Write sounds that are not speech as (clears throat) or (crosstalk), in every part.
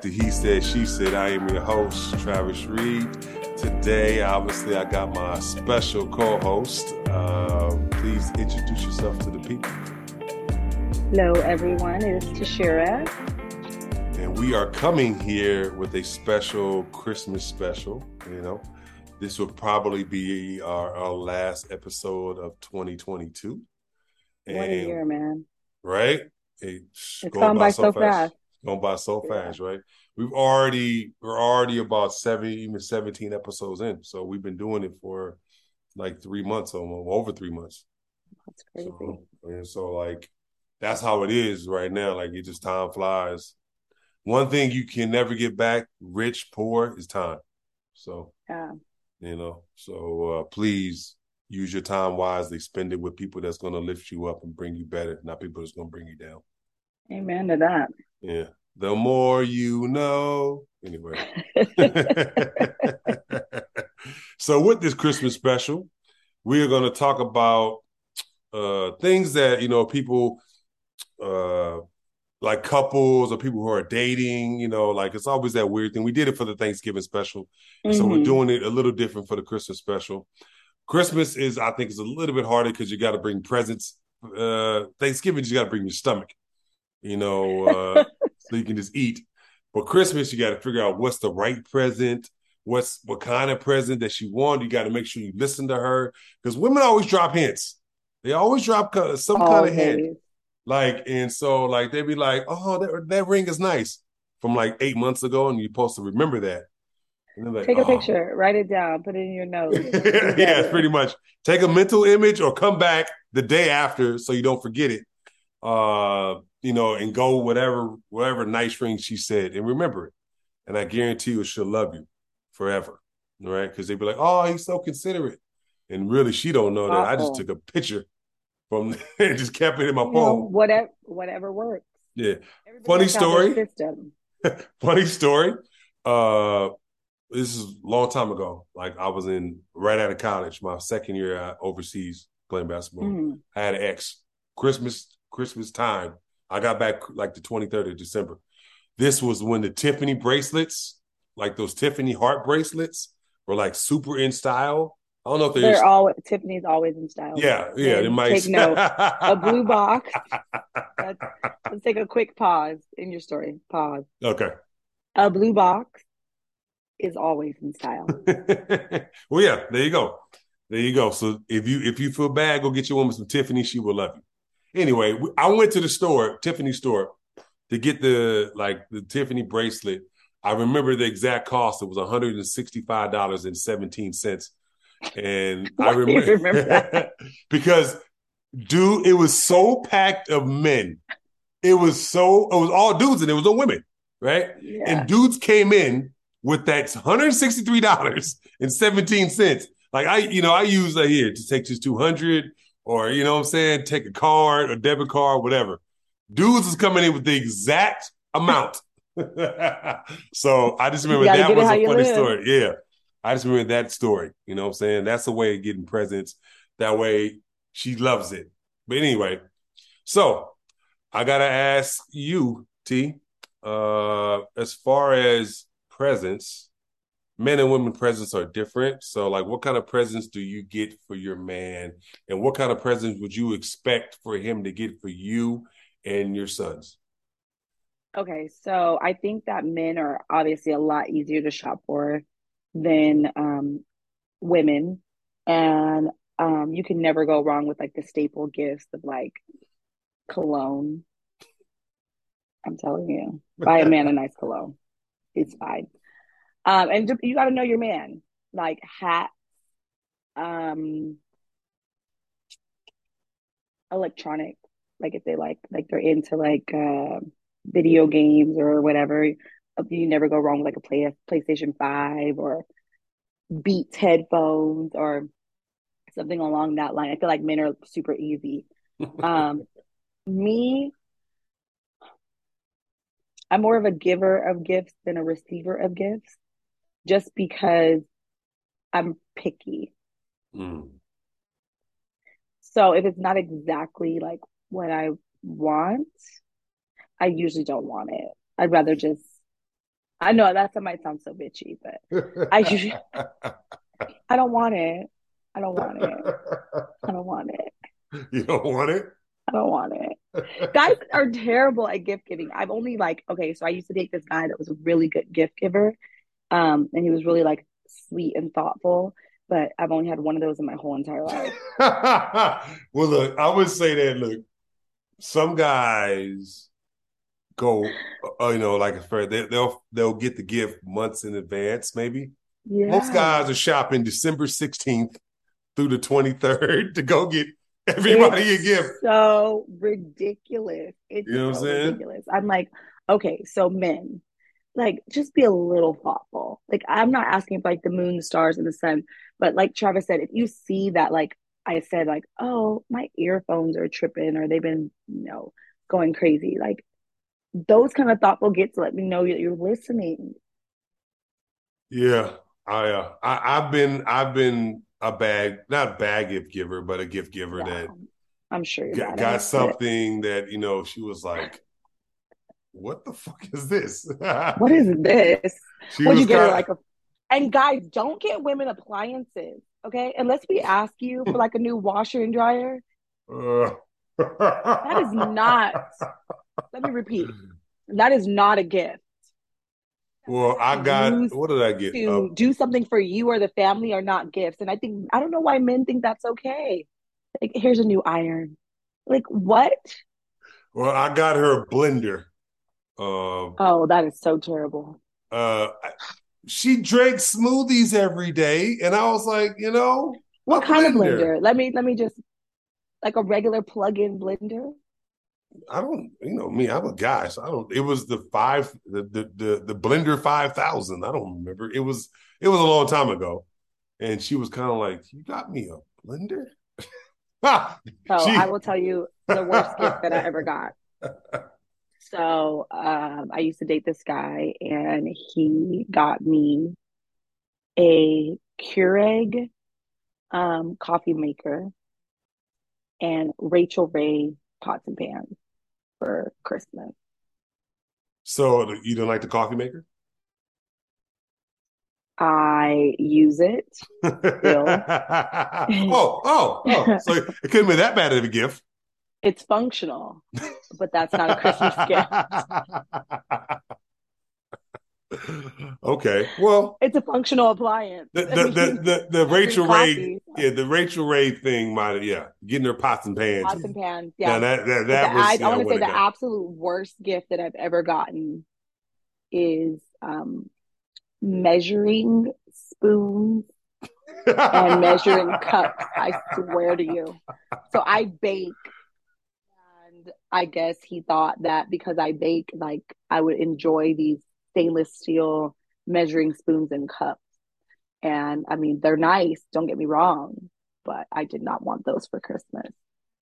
back to He Said, She Said. I am your host, Travis Reed. Today, obviously, I got my special co host. Uh, please introduce yourself to the people. Hello, everyone. It is Tishira. And we are coming here with a special Christmas special. You know, this will probably be our, our last episode of 2022. And, what a year, man. Right? It's, it's gone by, so fast. fast. Going by so yeah. fast, right? We've already we're already about seven, even seventeen episodes in. So we've been doing it for like three months, almost over three months. That's crazy. So, and so like that's how it is right now. Like it just time flies. One thing you can never get back, rich, poor, is time. So yeah, you know. So uh, please use your time wisely. Spend it with people that's going to lift you up and bring you better, not people that's going to bring you down. Amen to that. Yeah. The more you know. Anyway. (laughs) so with this Christmas special, we are going to talk about uh things that, you know, people uh like couples or people who are dating, you know, like it's always that weird thing. We did it for the Thanksgiving special. Mm-hmm. So we're mm-hmm. doing it a little different for the Christmas special. Christmas is, I think, is a little bit harder because you got to bring presents. Uh Thanksgiving, you got to bring your stomach you know, uh, (laughs) so you can just eat. But Christmas, you got to figure out what's the right present, what's what kind of present that she wants. You got to make sure you listen to her because women always drop hints. They always drop some kind of hint. Like, and so like they'd be like, "Oh, that, that ring is nice," from like eight months ago, and you're supposed to remember that. Like, Take a oh. picture, write it down, put it in your notes. (laughs) yeah, pretty much. Take a mental image or come back the day after so you don't forget it. Uh, you know, and go whatever whatever nice ring she said and remember it. And I guarantee you she'll love you forever. Right? Because they'd be like, oh, he's so considerate. And really she don't know that. I just took a picture from (laughs) and just kept it in my you phone. Know, whatever whatever works. Yeah. Funny story. (laughs) Funny story. Uh this is a long time ago. Like I was in right out of college, my second year overseas playing basketball. Mm-hmm. I had an ex. Christmas, Christmas time. I got back like the 23rd of December. This was when the Tiffany bracelets, like those Tiffany heart bracelets, were like super in style. I don't know if they're, they're all Tiffany's always in style. Yeah, yeah. They might take (laughs) note. a blue box. (laughs) let's take a quick pause in your story. Pause. Okay. A blue box is always in style. (laughs) well, yeah. There you go. There you go. So if you if you feel bad, go get your woman some Tiffany. She will love you. Anyway, I went to the store, Tiffany store, to get the like the Tiffany bracelet. I remember the exact cost. It was one hundred and sixty-five dollars and seventeen cents, and (laughs) I remember, remember (laughs) because, dude, it was so packed of men. It was so it was all dudes and there was no women, right? Yeah. And dudes came in with that one hundred sixty-three dollars and seventeen cents. Like I, you know, I use that here to take this two hundred or you know what I'm saying, take a card, a debit card, whatever. Dudes is coming in with the exact amount. (laughs) so I just remember that was a funny live. story. Yeah. I just remember that story. You know what I'm saying? That's the way of getting presents. That way she loves it. But anyway, so I gotta ask you, T, uh, as far as presents, men and women presents are different. So, like, what kind of presents do you get for your man, and what kind of presents would you expect for him to get for you and your sons? Okay, so I think that men are obviously a lot easier to shop for than um, women, and um, you can never go wrong with like the staple gifts of like cologne. I'm telling you, buy a man a nice cologne. It's fine. Um, and you got to know your man, like hats, um, electronic, like if they like, like they're into like uh, video games or whatever. You never go wrong with like a play PlayStation Five or Beats headphones or something along that line. I feel like men are super easy. (laughs) um, me, I'm more of a giver of gifts than a receiver of gifts just because I'm picky. Mm. So if it's not exactly like what I want, I usually don't want it. I'd rather just I know that might sound so bitchy, but I usually, (laughs) I don't want it. I don't want it. I don't want it. You don't want it? I don't want it. Guys are terrible at gift giving. I've only like okay, so I used to date this guy that was a really good gift giver, um, and he was really like sweet and thoughtful. But I've only had one of those in my whole entire life. (laughs) well, look, I would say that look, some guys go, uh, you know, like for they, they'll they'll get the gift months in advance, maybe. Yeah. Most guys are shopping December sixteenth through the twenty third (laughs) to go get everybody it's a gift. So ridiculous. It's you know so what I'm saying? ridiculous. I'm like, okay, so men, like, just be a little thoughtful. Like, I'm not asking for like the moon, the stars, and the sun, but like Travis said, if you see that, like I said, like, oh, my earphones are tripping or they've been, you know, going crazy, like those kind of thoughtful gets let me know that you're listening. Yeah, I, uh, I I've been I've been a bag not a bag gift giver, but a gift giver yeah, that I'm sure got, got something that you know she was like, "What the fuck is this? (laughs) what is this? Would you get her like a?" And guys, don't get women appliances, okay? Unless we ask you for like a new washer and dryer. Uh. that is not. Let me repeat. That is not a gift. Well, I got what did I get? To uh, do something for you or the family are not gifts. And I think I don't know why men think that's okay. Like, here's a new iron. Like what? Well, I got her a blender. Uh, oh, that is so terrible. Uh, she drank smoothies every day, and I was like, you know, what kind blender. of blender? Let me let me just like a regular plug-in blender. I don't, you know, me, I'm a guy, so I don't. It was the five, the the the, the blender five thousand. I don't remember. It was it was a long time ago, and she was kind of like, "You got me a blender." (laughs) so she... I will tell you the worst gift that I ever got. (laughs) So um, I used to date this guy, and he got me a Keurig um, coffee maker and Rachael Ray pots and pans for Christmas. So you don't like the coffee maker? I use it. (laughs) oh, (laughs) oh, oh! So it couldn't be that bad of a gift. It's functional, but that's not a Christmas gift. (laughs) okay. Well, it's a functional appliance. The the the, the, the (laughs) Rachael Ray, yeah, the Rachael Ray thing might yeah, getting her pots and pans. Pots and pans, yeah. Now that that, that was, I, I want to say the absolute worst gift that I've ever gotten is um measuring spoons and measuring (laughs) cups. I swear to you. So I bake I guess he thought that because I bake, like I would enjoy these stainless steel measuring spoons and cups. And I mean, they're nice, don't get me wrong, but I did not want those for Christmas.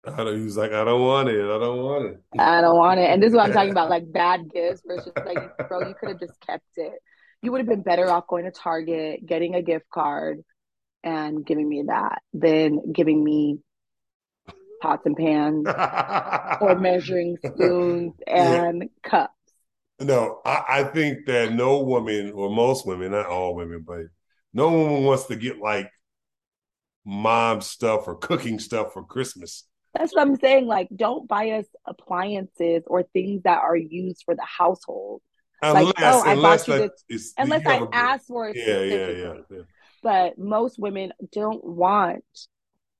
I don't, he was like, I don't want it. I don't want it. I don't want it. And this is what I'm talking about, (laughs) like bad gifts versus like, bro, you could have just kept it. You would have been better off going to Target, getting a gift card, and giving me that than giving me pots and pans (laughs) or measuring spoons and yeah. cups. No, I, I, think that no woman, or most women, not all women, but no woman wants to get like mom stuff or cooking stuff for Christmas. That's what I'm saying. Like, don't buy us appliances or things that are used for the household. Unless, like, oh, I bought you this. Unless I ask for it. Yeah, yeah, yeah, yeah. But most women don't want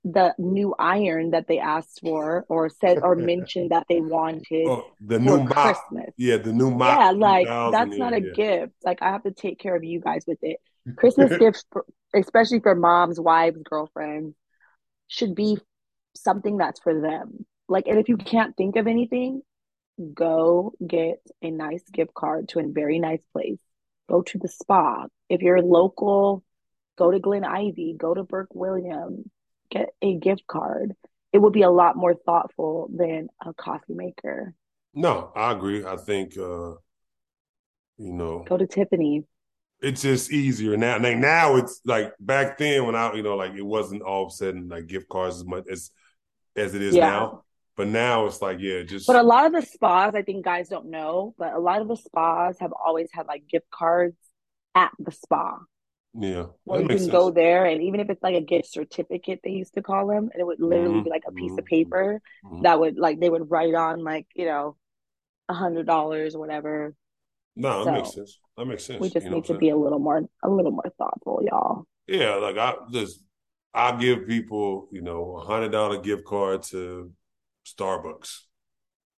the new iron that they asked for or said or (laughs) mentioned that they wanted oh, the new mop. Christmas. Yeah, the new mop. Yeah, like that's not a yeah. gift. Like I have to take care of you guys with it. (laughs) Christmas gifts, for, especially for moms, wives, girlfriends, should be something that's for them. Like, and if you can't think of anything, go get a nice gift card to a very nice place. Go to the spa. If you're local, go to Glen Ivy, go to Burke Williams, get a gift card. It would be a lot more thoughtful than a coffee maker. No, I agree. I think uh you know go to Tiffany. It's just easier now. Like now it's like back then when I you know like it wasn't all of a sudden like gift cards as much as as it is yeah. now. But now it's like, yeah, just. But a lot of the spas, I think guys don't know, but a lot of the spas have always had like gift cards at the spa. Yeah, Well, you can sense. go there, and even if it's like a gift certificate, they used to call them, and it would literally mm-hmm. be like a piece mm-hmm. of paper mm-hmm. that would like they would write on like you know a hundred dollars or whatever. No, that so makes sense. That makes sense. We just you need to be a little more a little more thoughtful, y'all. Yeah, like I just I give people you know a hundred dollar gift card to Starbucks.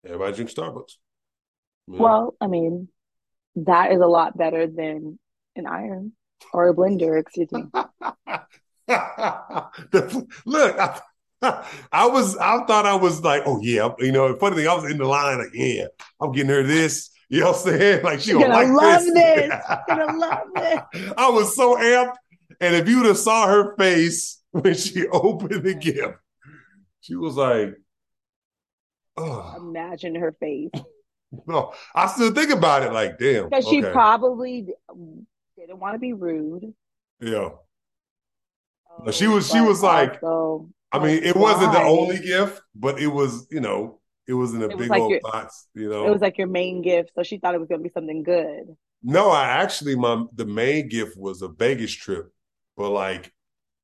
Everybody drinks Starbucks. Yeah. Well, I mean, that is a lot better than an iron or a blender, excuse me. (laughs) Look, I, I, was, I thought I was like, oh yeah, you know. Funny thing, I was in the line like, yeah, I'm getting her this. You know what I'm saying? (laughs) Like she gonna, gonna like love this. this. (laughs) gonna love this. I was so amped, and if you'd have saw her face when she opened the gift, she was like, oh. Imagine her face. No, I still think about it like, damn. Because okay. she probably didn't want to be rude. Yeah. Oh, she was she was like also, I mean, it why? wasn't the only gift, but it was, you know, it was in a it big like old your, box, you know. It was like your main gift, so she thought it was gonna be something good. No, I actually my the main gift was a Vegas trip, but like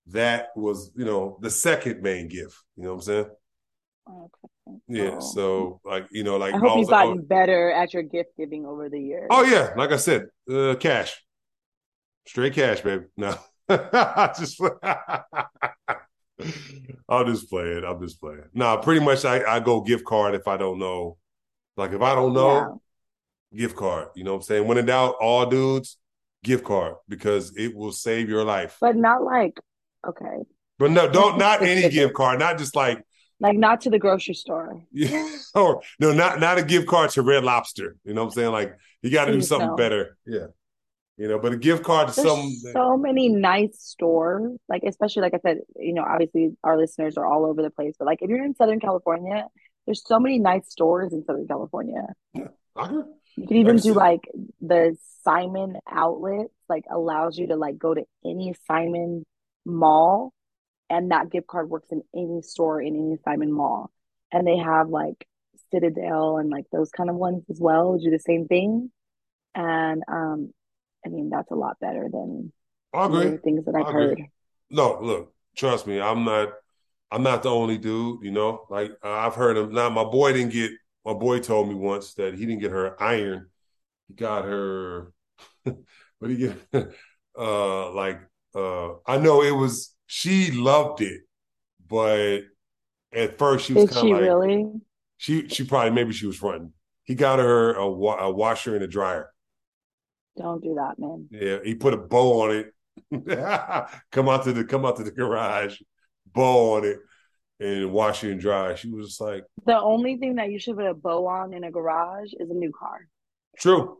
that was, you know, the second main gift. You know what I'm saying? Okay. Yeah. So like, you know, like I hope you've gotten oh, better at your gift giving over the years. Oh yeah, like I said, uh, cash. Straight cash, baby. No. just (laughs) I'll just play it. (laughs) I'm just playing. No, pretty much I, I go gift card if I don't know. Like if I don't know, yeah. gift card. You know what I'm saying? When in doubt, all dudes, gift card because it will save your life. But not like okay. But no, don't not any (laughs) gift card, not just like like not to the grocery store. Yeah. or no, not not a gift card to Red Lobster. You know what I'm saying? Like you got to do something better. Yeah you know, but a gift card to There's some so many nice stores, like especially like I said, you know, obviously our listeners are all over the place, but like if you're in Southern California, there's so many nice stores in Southern California. Yeah, you can even do like the Simon outlets, like allows you to like go to any Simon mall, and that gift card works in any store in any Simon mall, and they have like Citadel and like those kind of ones as well. Do the same thing, and um, I mean, that's a lot better than I agree. things that I've heard. No, look, trust me, I'm not. I'm not the only dude. You know, like I've heard him. Now, my boy didn't get. My boy told me once that he didn't get her iron. He got her. (laughs) what he get? (laughs) uh, like uh, I know it was. She loved it, but at first she was kind of like. Really? She she probably maybe she was running. He got her a, a washer and a dryer. Don't do that, man. Yeah, he put a bow on it. (laughs) come out to the come out to the garage, bow on it, and wash it and dry. She was just like the only thing that you should put a bow on in a garage is a new car. True.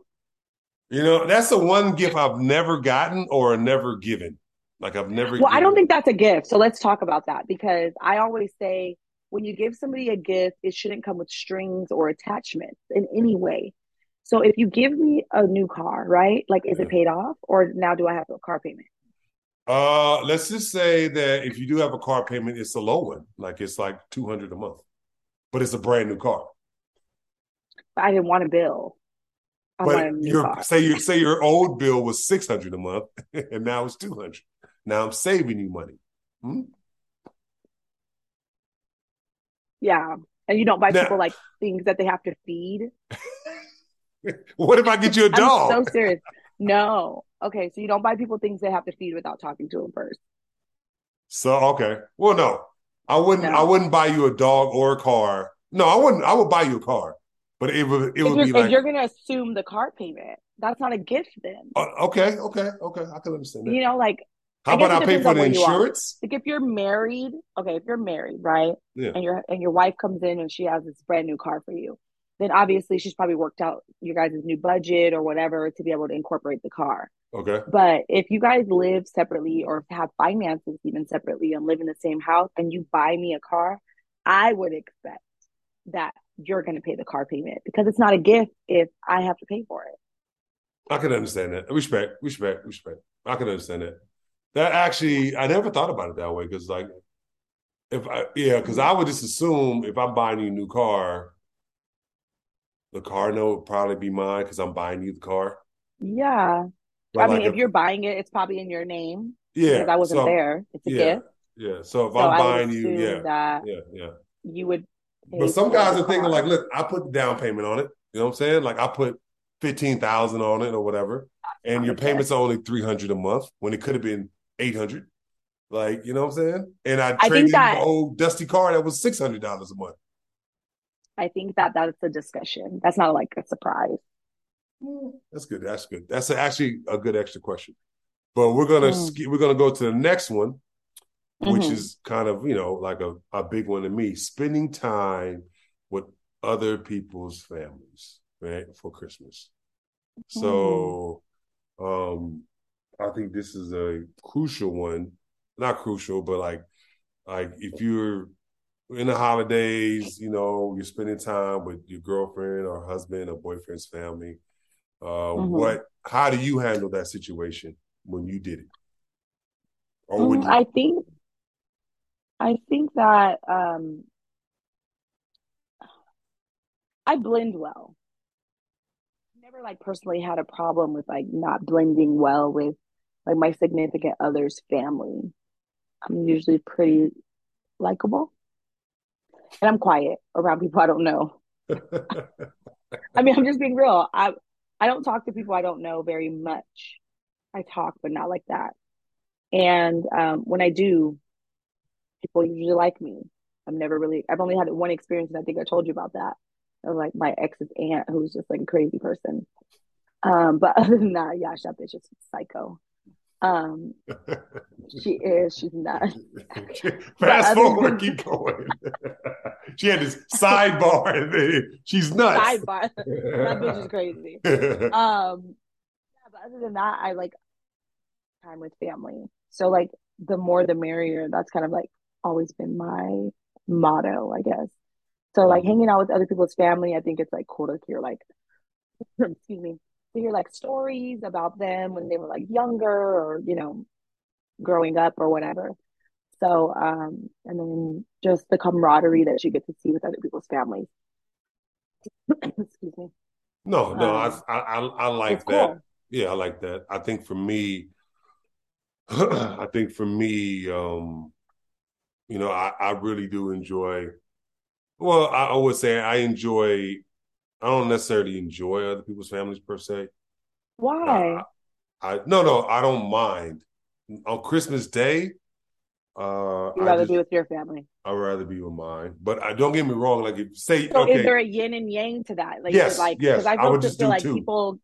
You know, that's the one gift I've never gotten or never given. Like I've never Well, I don't think that's a gift. So let's talk about that because I always say when you give somebody a gift, it shouldn't come with strings or attachments in any way. So if you give me a new car, right? Like, is it paid off, or now do I have a car payment? Uh, let's just say that if you do have a car payment, it's a low one, like it's like two hundred a month, but it's a brand new car. I didn't want a bill. I but your say your say your old bill was six hundred a month, (laughs) and now it's two hundred. Now I'm saving you money. Hmm? Yeah, and you don't buy now, people like things that they have to feed. (laughs) (laughs) what if I get you a dog? (laughs) I'm so serious. No. Okay, so you don't buy people things they have to feed without talking to them first. So okay. Well, no. I wouldn't no. I wouldn't buy you a dog or a car. No, I wouldn't I would buy you a car. But it would it if would be like you're gonna assume the car payment. That's not a gift then. Uh, okay, okay, okay. I can understand that. You know, like how about I pay for the insurance? Like if you're married, okay, if you're married, right? Yeah. And your and your wife comes in and she has this brand new car for you then obviously she's probably worked out your guys' new budget or whatever to be able to incorporate the car. Okay. But if you guys live separately or have finances even separately and live in the same house and you buy me a car, I would expect that you're going to pay the car payment because it's not a gift if I have to pay for it. I can understand that. Respect, respect, respect. I can understand that. That actually, I never thought about it that way because, like, if I yeah, because I would just assume if I'm buying you a new car, the car note would probably be mine because I'm buying you the car. Yeah. But I like mean, if if you're buying it, it's probably in your name yeah, because I wasn't so there. It's a yeah, gift. yeah. So if So I'm buying you, yeah, that yeah, yeah. you would But some guys are thinking like, look, I put the down payment on it. You know what I'm saying? Like I put fifteen thousand on it or whatever, and your payments are only three hundred a month when it could have been eight hundred. Like, you know what I'm saying? And I I traded think an old dusty car that was six hundred dollars a month. I think that that's a discussion. That's not like a surprise. Hmm, That's good. That's good. That's actually a good extra question. But we're gonna Mm. sk- we're gonna go to the next one, which hmm is kind of you know like a, a big one to me. Spending time with other people's families, right, for Christmas. Mm. So um I think this is a crucial one. Not crucial, but like like if you're in the holidays, you know, you're spending time with your girlfriend or husband or boyfriend's family. Uh hmm what how do you handle that situation when you did it? Or Mm, you I think I think that um I blend well. Never like personally had a problem with like not blending well with like my significant other's family. I'm usually pretty likable and I'm quiet around people I don't know. I mean, I'm just being real. I I don't talk to people I don't know very much. I talk, but not like that. And um, when I do, people usually like me. I've never really, I've only had one experience, and I think I told you about that. Of like my ex's aunt, who's just like a crazy person. Um, but other than that, yeah, that bitch is psycho. Um, she is, she's nuts. (laughs) But Fast forward, keep going. (laughs) she had this sidebar and (laughs) then she's nuts. sidebar, that bitch is crazy. Um, yeah, but other than that, I like time with family. So like the more the merrier. That's kind of like always been my motto, I guess. So like hanging out with other people's family, I think it's like cool to hear like excuse me, to hear like stories about them when they were like younger or, you know, growing up or whatever. So um and then just the camaraderie that you get to see with other people's families. (coughs) excuse me. no, no, I, Um I I I like that. cool. Yeah, I like that. I think for me, (coughs) I think for me, um, you know, I, I really do enjoy. Well, I, I would say I enjoy. I don't necessarily enjoy other people's families per se. But I, Why? I no, no, I don't mind. On Christmas Day, uh, You'd rather just be with your family. I'd rather be with mine. But I don't get me wrong. Like if say So is there a yin and yang to that? Like, yes, like, yes, because I I feel would feel just do like two. people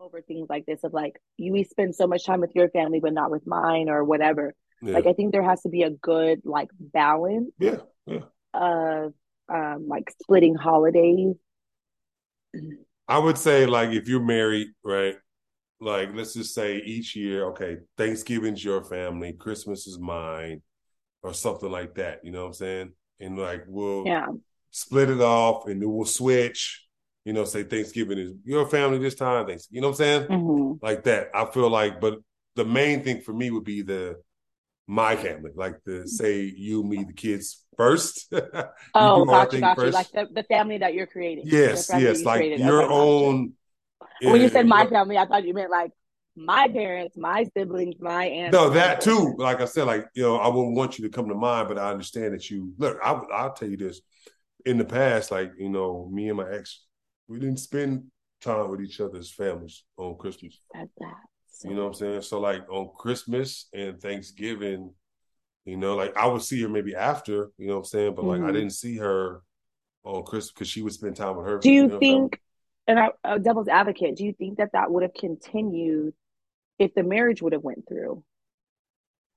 over things like this of like you we spend so much time with your family but not with mine or whatever. Yeah, Like I think there has to be a good like balance yeah, yeah. of um like splitting holidays. I would say like if you're married, right? Like let's just say each year, okay, Thanksgiving's your family, Christmas is mine, or something like that. You know what I'm saying? And like we'll Yeah. split it off, and then we'll switch. You know, say Thanksgiving is your family this time. Thanks. You know what I'm saying? hmm Like that. I feel like, but the main thing for me would be the my family, like the mm. say you, me, the kids first. (laughs) Oh, gotcha, gotcha. Like the, the family that you're creating, Yes, yes, you like created. your Okay, gotcha. own. When you said my family, I thought you meant like my parents, my siblings, my aunts, no, that too. Like I said, like you know, I wouldn't want you to come to mind, but I understand that you look. I, I'll tell you this. In the past, like you know, me and my ex, we didn't spend time with each other's families on Christmas. That's that. You know what I'm saying? So like on Christmas and Thanksgiving, you know, like I would see her maybe after, you know what I'm saying? But like I mhm. didn't see her on Christmas because she would spend time with her, Do you you know, think, and I, uh, devil's advocate, do you think that that would have continued if the marriage would have went through?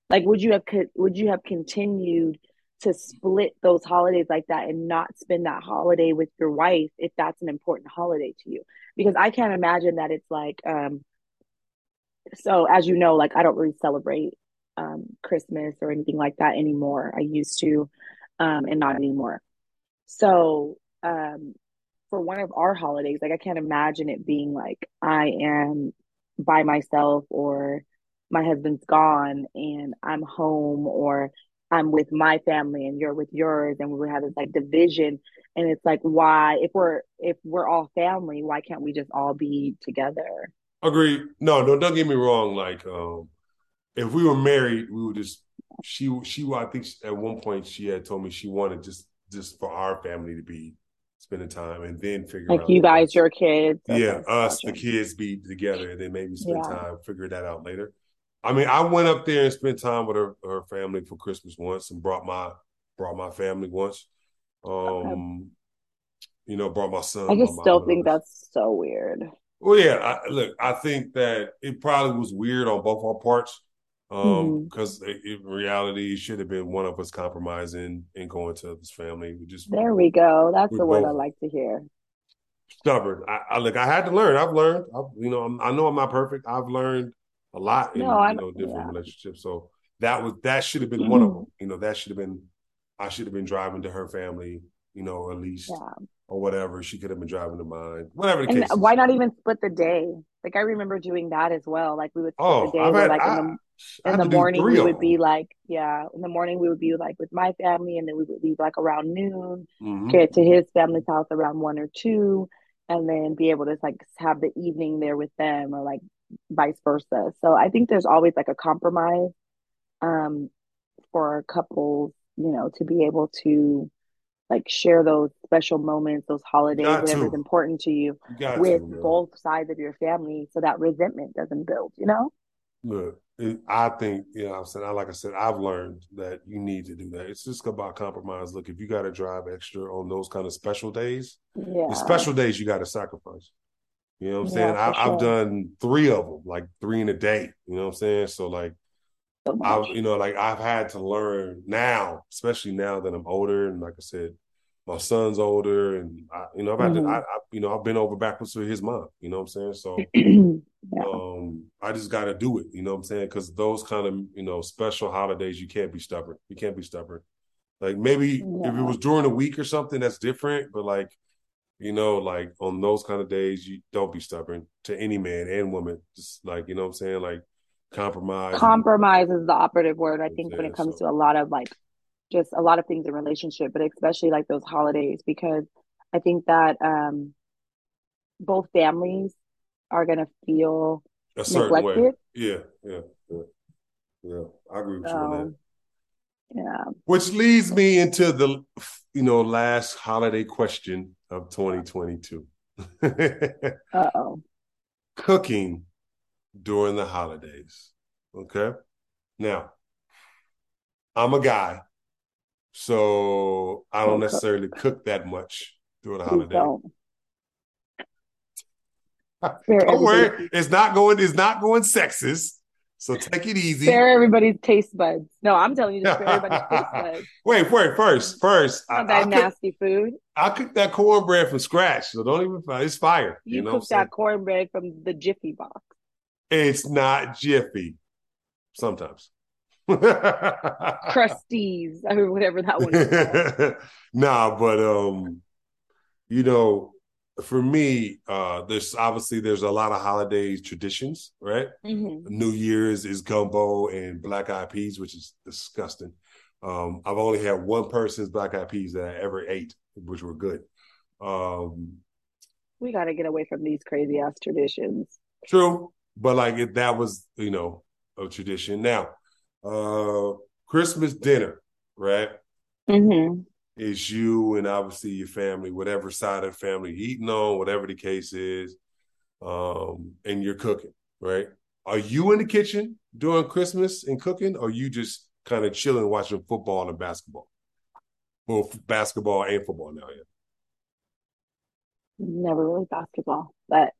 Like, would you have would you have continued to split those holidays like that and not spend that holiday with your wife if that's an important holiday to you? Because I can't imagine that it's like, um, so as you know, like I don't really celebrate um Christmas or anything like that anymore. I used to, um, and not anymore. So, um, for one of our holidays, like I can't imagine it being like I am by myself or my husband's gone and I'm home or I'm with my family and you're with yours and we have this like division and it's like why if we're if we're all family why can't we just all be together Agreed. No, no, don't get me wrong. Like, um, if we were married, we would just she she I think at one point she had told me she wanted just just for our family to be spending time and then figure out like out you guys your kids Yeah, okay us the kids be together and then maybe spend yeah time figure that out later. I mean, I went up there and spent time with her her family for Christmas once and brought my brought my family once. okay Um, you know, brought my son, I just still mom, and all think that's so weird Well, yeah, I, look, I think that it probably was weird on both our parts. Um, hmm because in reality, it should have been one of us compromising and going to this family. We just there we go that's the word I like to hear stubborn. I, I look, I had to learn. I've learned. I've, you know, I'm, I know I'm not perfect. I've learned a lot no in I you know different yeah relationships. So that was that should have been one of them. You know, that should have been. I should have been driving to her family. You know, at least yeah or whatever. She could have been driving to mine. Whatever the And case why is. not even split the day? Like I remember doing that as well. Like we would split the Oh, day I've where had like in the in the morning we would be like, yeah, in the morning we would be like with my family and then we would leave like around noon, hmm get to his family's house around one or two, and then be able to like have the evening there with them or like vice versa. So I think there's always like a compromise um for couples, you know, to be able to like share those special moments, those holidays, got whatever's to. important to you got with man. both sides of your family so that resentment doesn't build, you know? Look, it, I think, you know, I'm saying, I like I said, I've learned that you need to do that. It's just about compromise. Look, if you got to drive extra on those kind of special days, the special days you got to sacrifice. You know what I'm saying? Yeah, I, for I've sure. done three of them, like three in a day. You know what I'm saying? So like, I, you know, like I've had to learn now, especially now that I'm older, and like I said, my son's older, and I, you know, I've had to, I, I, you know, I've been over backwards with his mom. You know what I'm saying? So (clears throat) Yeah. um, I just got to do it. You know what I'm saying? Because those kind of, you know, special holidays, you can't be stubborn. You can't be stubborn. Like maybe if it was during the week or something, that's different. But like, you know, like on those kind of days, you don't be stubborn to any man and woman. Just like, you know what I'm saying? Like compromise Compromise is the operative word, I think, what when it comes So to a lot of like just a lot of things in relationship, but especially like those holidays, because I think that um both families are gonna feel a certain way. neglected. Yeah, yeah, yeah, yeah. I agree with you on that. Yeah. Which leads me into the you know last holiday question of 2022. (laughs) Uh-oh. Cooking during the holidays. Okay. Now, I'm a guy, so I don't necessarily cook that much during the Please holiday. don't. (laughs) Worry, it's not going, it's not going sexist. So take it easy. spare everybody's taste buds. No, I'm telling you to spare everybody's (laughs) taste buds. wait, wait, first, first, I, Not I that cook nasty food. I cook that cornbread from scratch, so don't even it's fire. You You know what I'm cook saying? that cornbread from the Jiffy box. It's not jiffy. Sometimes. (laughs) Krusteaz or whatever that one is (laughs) nah, but um, you know, for me, uh, there's obviously there's a lot of holiday traditions, right? hmm New Year's is gumbo and black eyed peas, which is disgusting. Um, I've only had one person's black eyed peas that I ever ate, which were good. Um, We got to get away from these crazy ass traditions. true, but like if that was, you know, a tradition. Now, uh, Christmas dinner, right? Mm-hmm. is you and obviously your family, whatever side of the family you're eating on, whatever the case is, um, and you're cooking, right? Are you in the kitchen during Christmas and cooking, or you just kind of chilling watching football and basketball? Well, basketball and football now, yeah. Never really basketball, but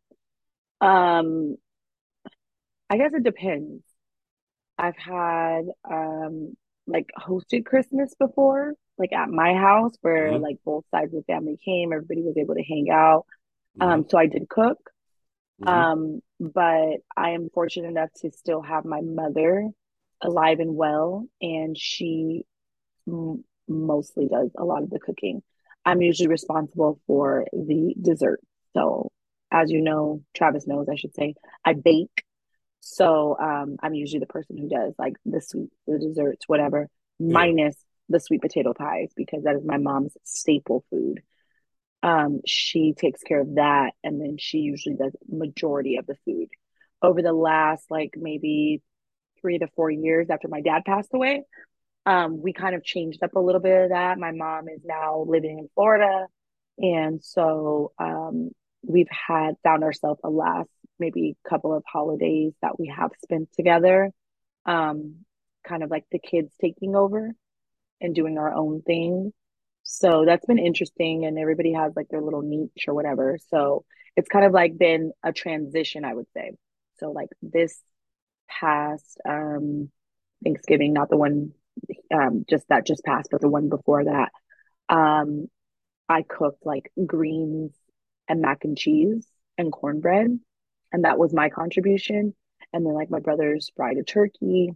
um, I guess it depends. I've had um like hosted Christmas before, like at my house where Mm-hmm. like both sides of the family came, everybody was able to hang out. Mm-hmm. Um, so I did cook. Mm-hmm. Um, but I am fortunate enough to still have my mother alive and well, and she m mostly does a lot of the cooking. I'm usually responsible for the dessert. So, as you know, Travis knows, I should say, I bake. So, um, I'm usually the person who does like the sweets, the desserts, whatever. minus the sweet potato pies because that is my mom's staple food. Um, she takes care of that, and then she usually does majority of the food. Over the last like maybe three to four years after my dad passed away, um, we kind of changed up a little bit of that. My mom is now living in Florida, and so um, we've had found ourselves the last maybe a couple of holidays that we have spent together, um, kind of like the kids taking over and doing our own thing. So that's been interesting, and everybody has like their little niche or whatever. So it's kind of like been a transition, I would say. So like this past um, Thanksgiving, not the one um, just that just passed, but the one before that, um, I cooked like greens and mac and cheese and cornbread, and that was my contribution. And then like my brothers fried a turkey,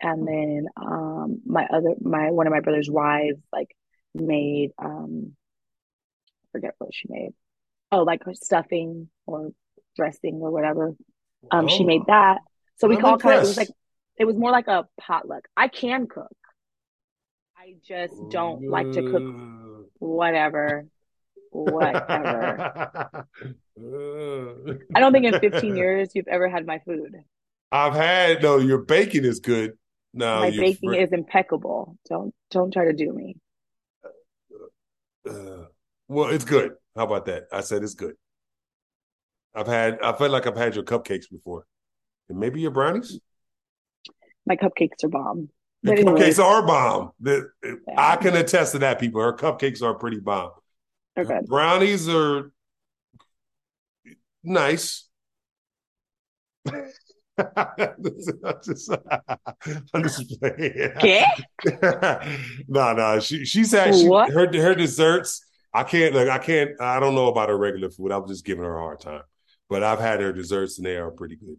and then um, my other my one of my brother's wives like made um, I forget what she made. Oh, like stuffing or dressing or whatever. Um, oh. she made that. So we I'm all kind of it was like it was more like a potluck. I can cook. I just don't like to cook whatever. Whatever. (laughs) I don't think in 15 years you've ever had my food. I've had no, your baking is good. No, my baking fr- is impeccable. Don't don't try to do me. Uh, well, it's good. How about that? I said it's good. I've had I felt like I've had your cupcakes before. And maybe your brownies? My cupcakes are bomb. The cupcakes are bomb. The, yeah. I can attest to that, people. Her cupcakes are pretty bomb. Okay. Brownies are nice. just, (laughs) I'm just playing. (laughs) no, no. She she's had she, her her desserts. I can't like I can't. I don't know about her regular food. I was just giving her a hard time. But I've had her desserts and they are pretty good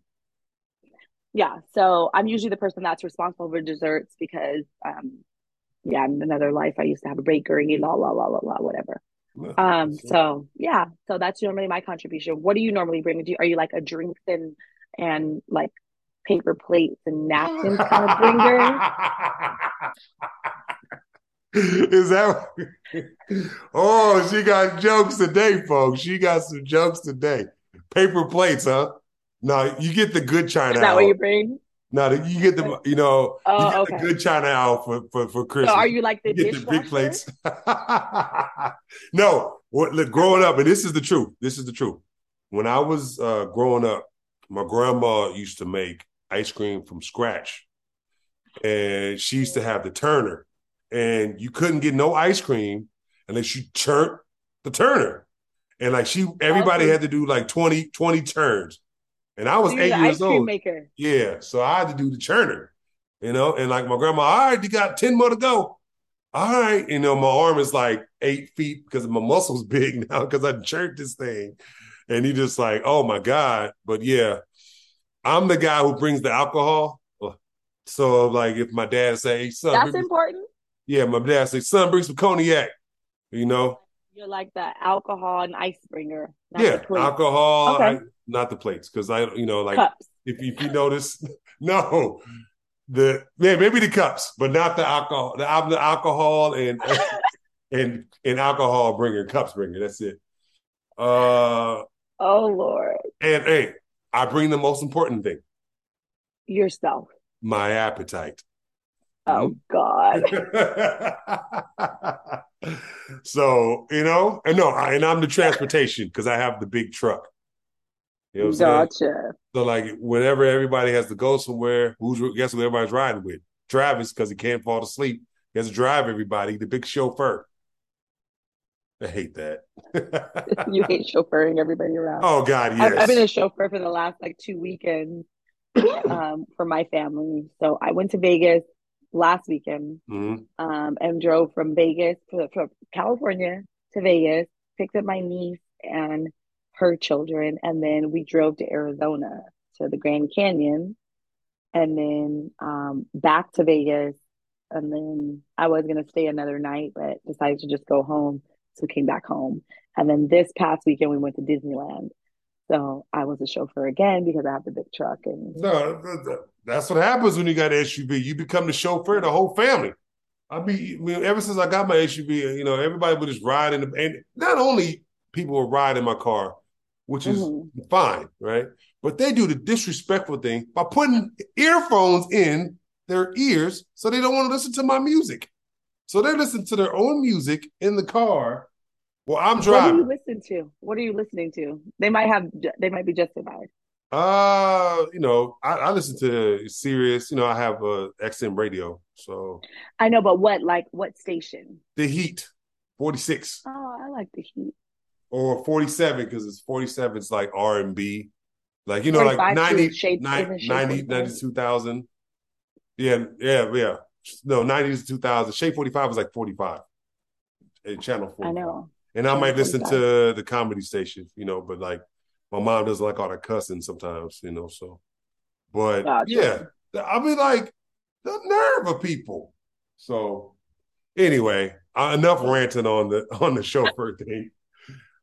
yeah so i'm usually the person that's responsible for desserts because um yeah in another life i used to have a bakery la la la la la whatever um so yeah so that's normally my contribution what do you normally bring do you, are you like a drinks and and like paper plates and napkins kind of bringer (laughs) Is that? (laughs) oh, she got jokes today, folks. She got some jokes today. Paper plates, huh? No, you get the good China. Is that out. what you bring? No, you get the you know oh, you get okay. the good China out for for, for Christmas. So are you like the you get the big plates? (laughs) no, what, look, growing up, and this is the truth. This is the truth. When I was uh, growing up, my grandma used to make ice cream from scratch, and she used to have the turner, and you couldn't get no ice cream unless you turned the turner, and like she, everybody had to do like 20, 20 turns. And I was so eight years old. Maker. Yeah. So I had to do the churner, you know, and like my grandma, all right, you got 10 more to go. All right. You know, my arm is like eight feet because my muscle's (laughs) big now because I churned this thing. And he just like, oh my God. But yeah, I'm the guy who brings the alcohol. So like if my dad say, son, that's important. Yeah, my dad say, son, bring some cognac. You know, you're like the alcohol and ice bringer. Yeah, alcohol, okay. I, not the plates, because I, you know, like cups. if if you notice, (laughs) no, the yeah maybe the cups, but not the alcohol. The, the alcohol and (laughs) and and alcohol bringer, cups bringer. That's it. Uh oh Lord. And hey, I bring the most important thing. Yourself. My appetite. Oh God. (laughs) so you know, and no, I, and I'm the transportation because I have the big truck. You know gotcha. So like, whenever everybody has to go somewhere, who's guess who everybody's riding with? Travis, because he can't fall asleep. He has to drive everybody. The big chauffeur. I hate that. (laughs) you hate chauffeuring everybody around. Oh God, yes. I've, I've been a chauffeur for the last like two weekends (clears throat) um, for my family. So I went to Vegas last weekend mm-hmm. um, and drove from Vegas to from California to Vegas, picked up my niece and her children, and then we drove to Arizona to the Grand Canyon, and then um, back to Vegas. And then I was gonna stay another night, but decided to just go home. So came back home. And then this past weekend we went to Disneyland. So I was a chauffeur again because I have the big truck and no, that's what happens when you got an SUV. You become the chauffeur, the whole family. I be I mean, ever since I got my SUV, you know, everybody would just ride in the and not only people would ride in my car, which is mm-hmm. fine, right? But they do the disrespectful thing by putting earphones in their ears so they don't want to listen to my music. So they listen to their own music in the car well, I'm driving. What do you listen to? What are you listening to? They might have. They might be justified. Uh, you know, I, I listen to Sirius. You know, I have a XM radio, so I know. But what, like, what station? The Heat, forty six. Oh, I like the Heat. Or forty seven because it's forty seven. It's like R and B, like you know, like 90, shade, 90, 90 92,000. Yeah, yeah, yeah. No, ninety to two thousand. Shade forty five was like forty five. Channel four. I know. And I might listen to the comedy station, you know, but like my mom doesn't like all the cussing sometimes, you know. So, but gotcha. yeah, I mean, like the nerve of people. So, anyway, enough ranting on the (laughs) on the chauffeur thing.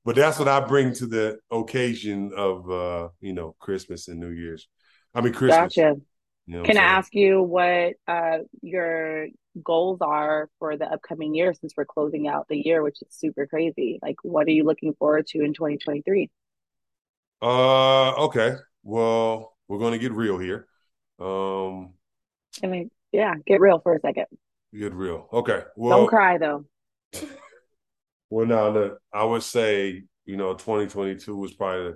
But that's what I bring to the occasion of uh, you know Christmas and New Year's. I mean Christmas. Gotcha. You know Can I ask you what uh, your goals are for the upcoming year since we're closing out the year, which is super crazy. Like, what are you looking forward to in 2023? Uh, okay. Well, we're going to get real here. Um, I mean, yeah, get real for a second. Get real. Okay. Well, don't cry though. (laughs) well, now look, I would say, you know, 2022 was probably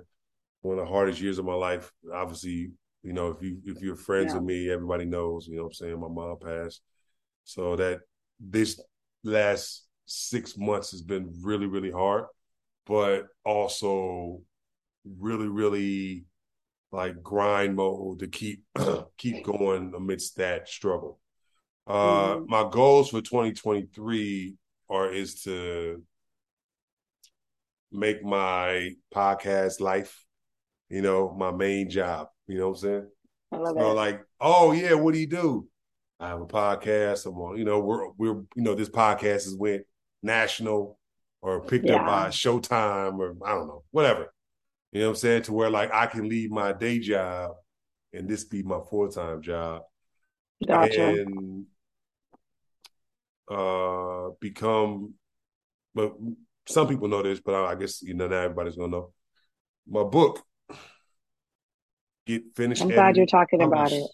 one of the hardest years of my life. Obviously, you know, if you if you're friends yeah. with me, everybody knows. You know, I'm saying my mom passed. So that this last six months has been really, really hard, but also really, really like grind mode to keep (clears throat) keep going amidst that struggle. Uh, mm-hmm. My goals for 2023 are is to make my podcast life, you know, my main job. You know what I'm saying? I love so it. like, oh yeah, what do you do? I have a podcast. I'm on, you know, we're we're you know, this podcast has went national or picked yeah. up by Showtime or I don't know, whatever. You know what I'm saying? To where like I can leave my day job and this be my full time job. Gotcha. And uh become but some people know this, but I guess you know now everybody's gonna know. My book get finished. I'm glad you're talking about it.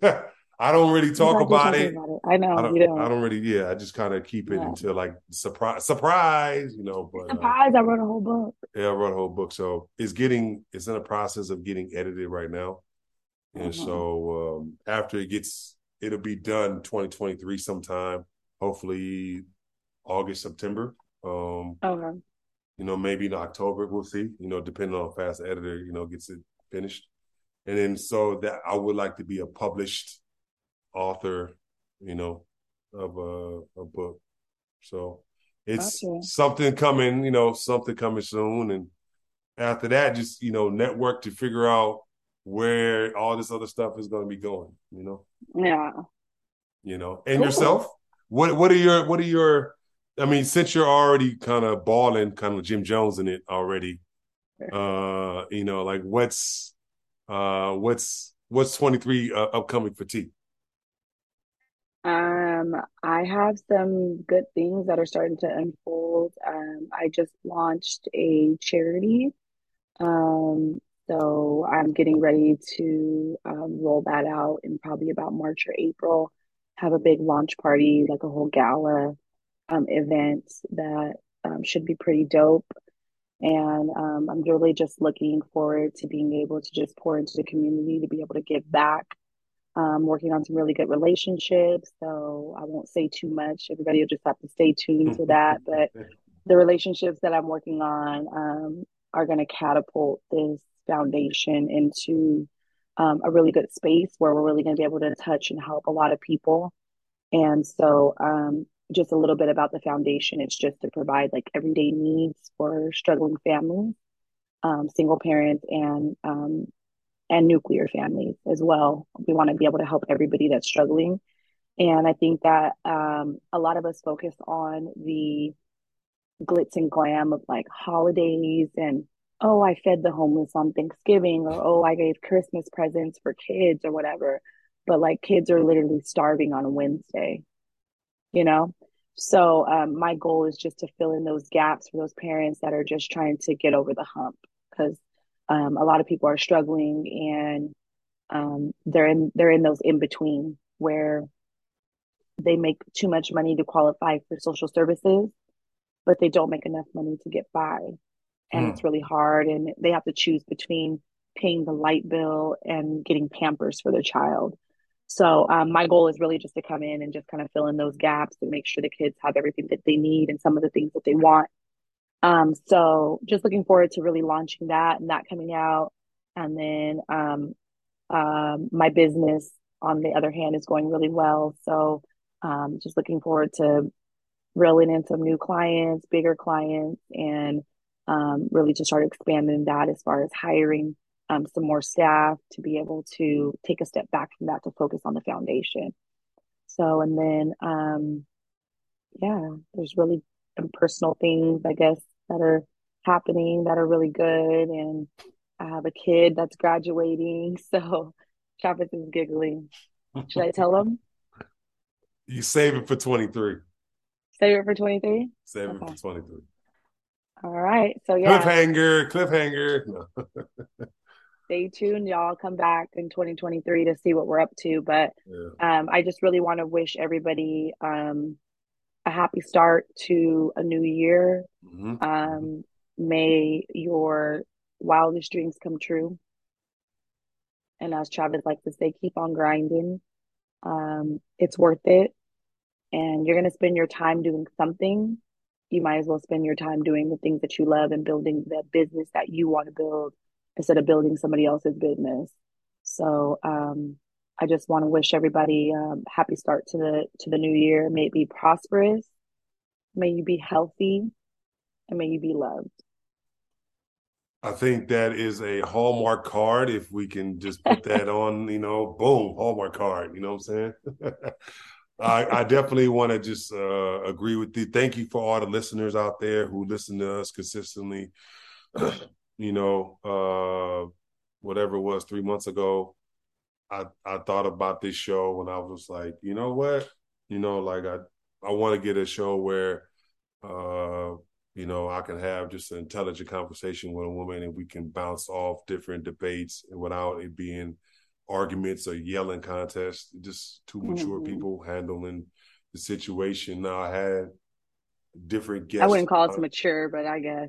(laughs) I don't really talk about it. about it. I know I don't, you don't. I don't really. Yeah, I just kind of keep it yeah. until like surprise, surprise. You know, but surprise! Uh, I wrote a whole book. Yeah, I wrote a whole book. So it's getting. It's in the process of getting edited right now, and mm-hmm. so um, after it gets, it'll be done 2023 sometime. Hopefully, August, September. Um, okay. You know, maybe in October. We'll see. You know, depending on how fast the editor, you know, gets it finished. And then so that I would like to be a published author, you know, of a, a book. So it's something coming, you know, something coming soon. And after that, just, you know, network to figure out where all this other stuff is going to be going, you know? Yeah. You know, and cool. yourself, what, what are your, what are your, I mean, since you're already kind of balling, kind of Jim Jones in it already, uh, you know, like what's, uh, what's, what's 23 uh, upcoming for T? Um, I have some good things that are starting to unfold. Um, I just launched a charity. Um, so I'm getting ready to um, roll that out in probably about March or April. Have a big launch party, like a whole gala um, event that um, should be pretty dope. And um, I'm really just looking forward to being able to just pour into the community to be able to give back um, working on some really good relationships. So I won't say too much. Everybody will just have to stay tuned to that. (laughs) But the relationships that I'm working on um, are going to catapult this foundation into um, a really good space where we're really going to be able to touch and help a lot of people. And so, um, just a little bit about the foundation. It's just to provide like everyday needs for struggling families, um, single parents, and um, and nuclear families as well. We want to be able to help everybody that's struggling. And I think that um, a lot of us focus on the glitz and glam of like holidays and, oh, I fed the homeless on Thanksgiving or, oh, I gave Christmas presents for kids or whatever. But like kids are literally starving on Wednesday. you know? So um, my goal is just to fill in those gaps for those parents that are just trying to get over the hump because um, a lot of people are struggling and um, they're in they're in those in between where they make too much money to qualify for social services, but they don't make enough money to get by, and mm. it's really hard. And they have to choose between paying the light bill and getting Pampers for their child. So um, my goal is really just to come in and just kind of fill in those gaps and make sure the kids have everything that they need and some of the things that they want. Um, so just looking forward to really launching that and that coming out. And then um, um, my business, on the other hand, is going really well. So um, just looking forward to reeling in some new clients, bigger clients, and um, really to start expanding that as far as hiring um, some more staff to be able to take a step back from that to focus on the foundation. So, and then, um, yeah, there's really some personal things, I guess, that are happening that are really good. And I have a kid that's graduating. (laughs) So Travis is giggling. Should I tell him? (laughs) You save it for 23. Save it for 23? Save okay. it for 23. All right. So, yeah. Cliffhanger, cliffhanger. No. (laughs) stay tuned. Y'all come back in 2023 to see what we're up to. But yeah. um, I just really want to wish everybody um, a happy start to a new year. Mm-hmm. Um, may your wildest dreams come true. And as Travis likes to say, keep on grinding. Um, it's worth it. And you're going to spend your time doing something. You might as well spend your time doing the things that you love and building the business that you want to build instead of building somebody else's business. So um, I just want to wish everybody um, happy start to the to the new year. May it be prosperous. May you be healthy, and may you be loved. I think that is a Hallmark card. If we can just put that (laughs) on, you know, boom, Hallmark card. You know what I'm saying? (laughs) I, I, definitely want to just uh, agree with you. Thank you for all the listeners out there who listen to us consistently. (clears throat) you know, uh, whatever it was three months ago, I I thought about this show and I was like, you know what, you know, like I I want to get a show where, uh, you know, I can have just an intelligent conversation with a woman and we can bounce off different debates without it being arguments or yelling contests. Just two mature mm-hmm. people handling the situation. Now I had different guests. I wouldn't call it mature, but I guess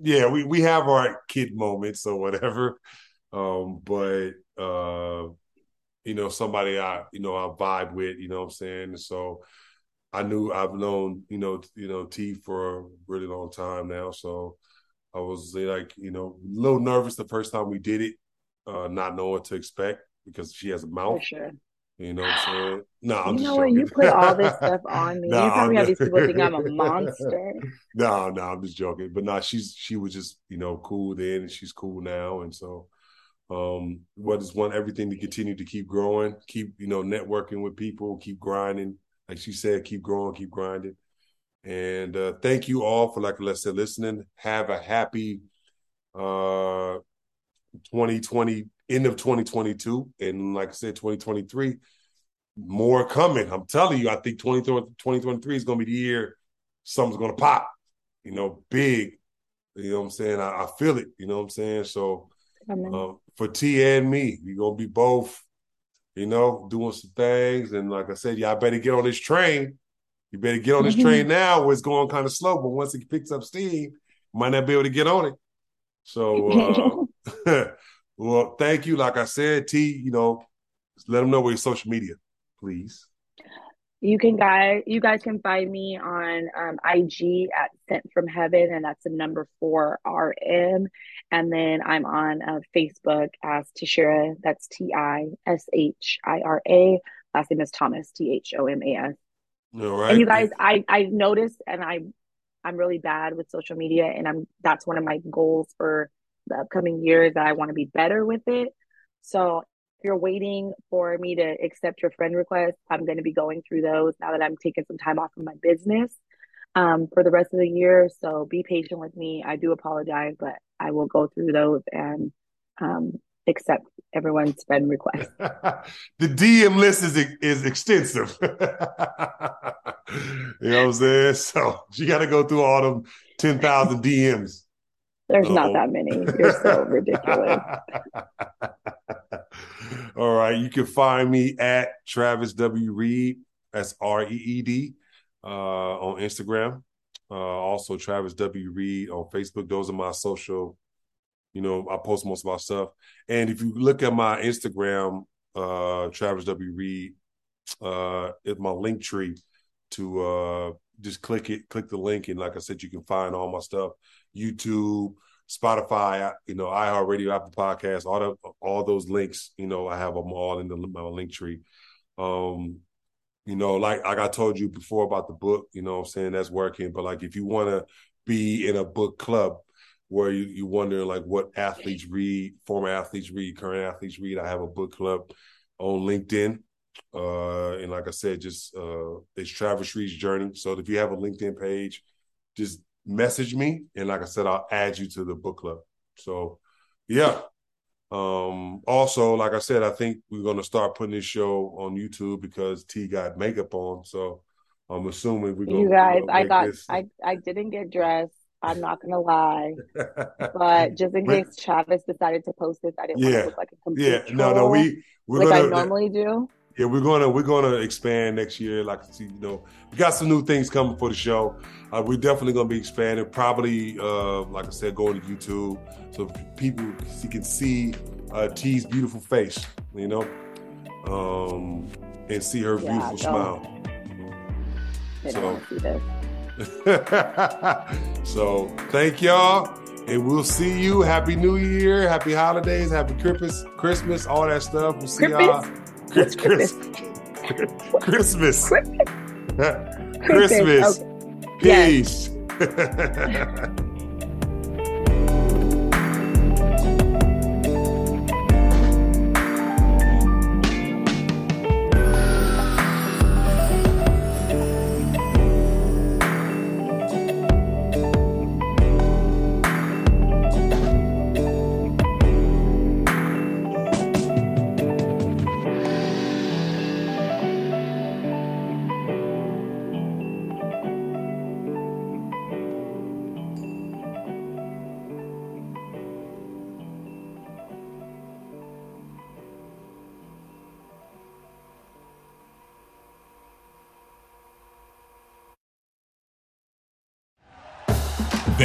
yeah, we we have our kid moments or whatever. (laughs) Um, but uh, you know, somebody I you know I vibe with, you know what I'm saying? So I knew I've known, you know, you know, T for a really long time now. So I was like, you know, a little nervous the first time we did it, uh, not knowing what to expect because she has a mouth. For sure. You know what I'm saying? No, I'm you know what? You put all this (laughs) stuff on me. no, you probably have these people think I'm a (laughs) monster. no, no, I'm just joking. But no, she's she was just you know cool then, and she's cool now, and so um what is want everything to continue to keep growing, keep you know networking with people, keep grinding. Like she said, keep growing, keep grinding. And uh thank you all for like let's say listening. Have a happy uh 2020 end of 2022 and like I said 2023 more coming. I'm telling you, I think 2023 is going to be the year something's going to pop, you know, big. You know what I'm saying? I, I feel it, you know what I'm saying? So uh, for T and me, we're going to be both, you know, doing some things. And like I said, y'all better get on this train. You better get on this train now where it's going kind of slow, but once it picks up steam, might not be able to get on it. So, uh, (laughs) well, thank you. Like I said, T, you know, let them know where your social media, please. You can guys, you guys can find me on um, IG at Sent from Heaven, and that's the number four RM. And then I'm on uh, Facebook as Tishira. That's T I S H I R A. Last name is Thomas. T H O M A S. All right. And you guys, I I noticed, and I I'm really bad with social media, and I'm that's one of my goals for the upcoming years that I want to be better with it. So if you're waiting for me to accept your friend request, I'm going to be going through those now that I'm taking some time off from my business um, for the rest of the year. So be patient with me. I do apologize, but I will go through those and um, accept everyone's friend request. (laughs) the DM list is is extensive. (laughs) you know what I'm saying? So you got to go through all them ten thousand DMs. There's Uh-oh. not that many. You're so (laughs) ridiculous. All right, you can find me at Travis W Reed. That's R E E D uh, on Instagram. Uh, also, Travis W Reed on Facebook. Those are my social you know, I post most of my stuff. And if you look at my Instagram, uh, Travis W. Reed, uh, it's my link tree to uh, just click it, click the link, and like I said, you can find all my stuff. YouTube, Spotify, you know, iHeartRadio, Apple Podcasts, all the all those links, you know, I have them all in the my link tree. Um, you know, like like I told you before about the book, you know I'm saying, that's working. But like if you want to be in a book club, where you, you wonder like what athletes read, former athletes read, current athletes read. I have a book club on LinkedIn. Uh, and like I said, just uh, it's Travis Reed's journey. So if you have a LinkedIn page, just message me. And like I said, I'll add you to the book club. So yeah. Um, also, like I said, I think we're gonna start putting this show on YouTube because T got makeup on. So I'm assuming we're gonna You guys, I got this... I I didn't get dressed. I'm not gonna lie, (laughs) but just in case Travis decided to post this, I didn't yeah. want to look like a complete yeah. No, no, we we're like gonna, I normally do. Yeah, we're gonna we're gonna expand next year. Like you know, we got some new things coming for the show. Uh, we're definitely gonna be expanding. Probably, uh, like I said, going to YouTube so people can see uh, T's beautiful face. You know, um, and see her yeah, beautiful smile. They so, don't see this. (laughs) so thank y'all. And we'll see you. Happy New Year, happy holidays, happy Christmas, Christmas, all that stuff. We'll see y'all. Chris, Chris, Christmas. (laughs) Christmas. Christmas. (laughs) Peace. Yes. (laughs)